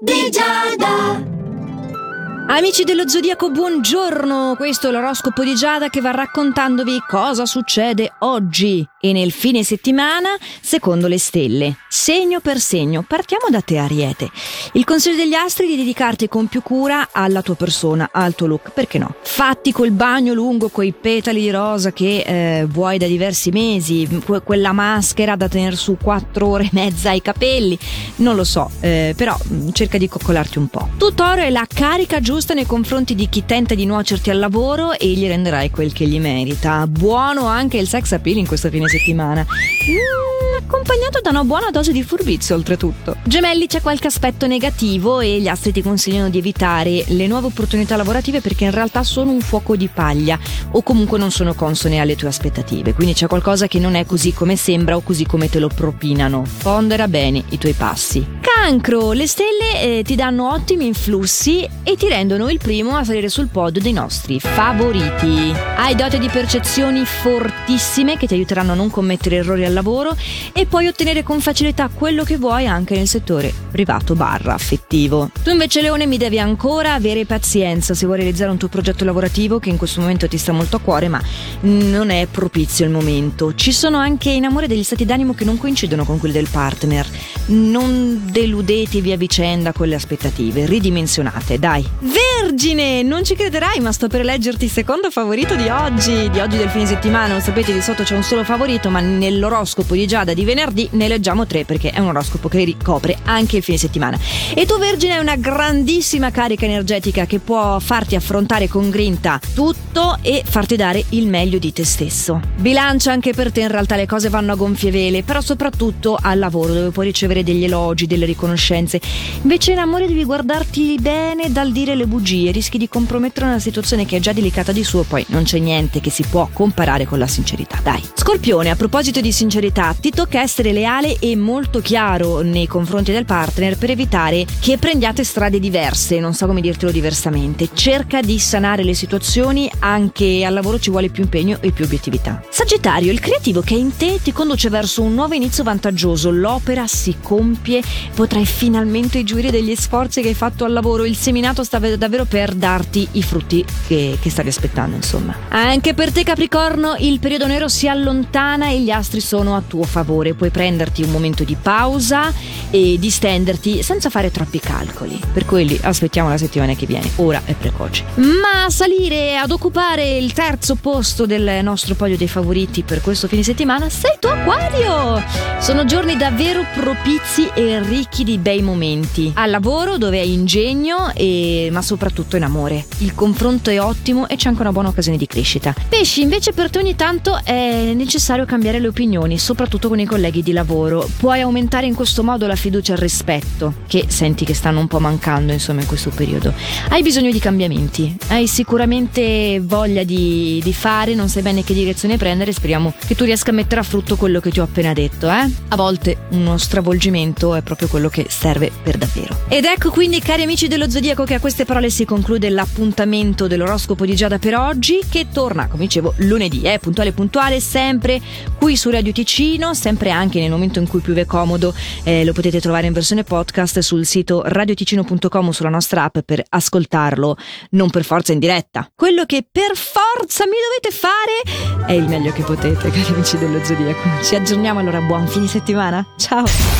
Giada. Amici dello Zodiaco, buongiorno! Questo è l'oroscopo di Giada che va raccontandovi cosa succede oggi e nel fine settimana secondo le stelle. Segno per segno, partiamo da te Ariete. Il consiglio degli astri è di dedicarti con più cura alla tua persona, al tuo look, perché no? Fatti quel bagno lungo coi petali di rosa che eh, vuoi da diversi mesi, que- quella maschera da tenere su quattro ore e mezza ai capelli, non lo so, eh, però mm, cerca di coccolarti un po'. Tu è la carica giusta nei confronti di chi tenta di nuocerti al lavoro e gli renderai quel che gli merita. Buono anche il sex appeal in questo fine settimana. Mm, accompagnato da una buona dose di furbizio oltretutto. Gemelli c'è qualche aspetto negativo e gli astri ti consigliano di evitare le nuove opportunità lavorative perché in realtà sono un fuoco di paglia o comunque non sono consone alle tue aspettative. Quindi c'è qualcosa che non è così come sembra o così come te lo propinano. Pondera bene i tuoi passi. Cancro, le stelle eh, ti danno ottimi influssi e ti rendono il primo a salire sul podio dei nostri favoriti. Hai dote di percezioni fortissime che ti aiuteranno a non commettere errori al lavoro e puoi ottenere con facilità quello che vuoi anche nel settore privato barra affettivo. Tu invece Leone mi devi ancora avere pazienza se vuoi realizzare un tuo progetto lavorativo che in questo momento ti sta molto a cuore ma non è propizio il momento. Ci sono anche in amore degli stati d'animo che non coincidono con quelli del partner. Non del deludetevi a vicenda con le aspettative, ridimensionate, dai. Vergine, non ci crederai, ma sto per leggerti il secondo favorito di oggi, di oggi del fine settimana. Non sapete, di sotto c'è un solo favorito, ma nell'oroscopo di Giada di venerdì ne leggiamo tre perché è un oroscopo che ricopre anche il fine settimana. E tu, Vergine, hai una grandissima carica energetica che può farti affrontare con grinta tutto e farti dare il meglio di te stesso. Bilancia anche per te, in realtà le cose vanno a gonfie vele, però soprattutto al lavoro dove puoi ricevere degli elogi, delle riconoscenze conoscenze. Invece in amore devi guardarti bene dal dire le bugie, rischi di compromettere una situazione che è già delicata di suo, poi non c'è niente che si può comparare con la sincerità. Dai. Scorpione, a proposito di sincerità, ti tocca essere leale e molto chiaro nei confronti del partner per evitare che prendiate strade diverse, non so come dirtelo diversamente. Cerca di sanare le situazioni, anche al lavoro ci vuole più impegno e più obiettività. Sagittario, il creativo che è in te ti conduce verso un nuovo inizio vantaggioso, l'opera si compie, potrai finalmente gioire degli sforzi che hai fatto al lavoro, il seminato sta davvero per darti i frutti che, che stavi aspettando, insomma. Anche per te Capricorno il periodo nero si allontana e gli astri sono a tuo favore, puoi prenderti un momento di pausa e distenderti senza fare troppi calcoli. Per quelli aspettiamo la settimana che viene, ora è precoce. Ma salire ad occupare il terzo posto del nostro podio dei favoriti per questo fine settimana sei tu Aquario! Sono giorni davvero propizi e ricchi ricchi di bei momenti. Al lavoro dove hai ingegno e ma soprattutto in amore. Il confronto è ottimo e c'è anche una buona occasione di crescita. Pesci, invece per te ogni tanto è necessario cambiare le opinioni, soprattutto con i colleghi di lavoro. Puoi aumentare in questo modo la fiducia e il rispetto, che senti che stanno un po' mancando insomma in questo periodo. Hai bisogno di cambiamenti, hai sicuramente voglia di, di fare, non sai bene che direzione prendere, speriamo che tu riesca a mettere a frutto quello che ti ho appena detto, eh? A volte uno stravolgimento è proprio quello che serve per davvero. Ed ecco quindi, cari amici dello Zodiaco, che a queste parole si conclude l'appuntamento dell'oroscopo di Giada per oggi, che torna, come dicevo, lunedì, eh, puntuale puntuale, sempre qui su Radio Ticino, sempre anche nel momento in cui è comodo, eh, lo potete trovare in versione podcast sul sito radioticino.com sulla nostra app per ascoltarlo, non per forza in diretta. Quello che per forza mi dovete fare è il meglio che potete, cari amici dello Zodiaco. Ci aggiorniamo allora, buon fine settimana. Ciao!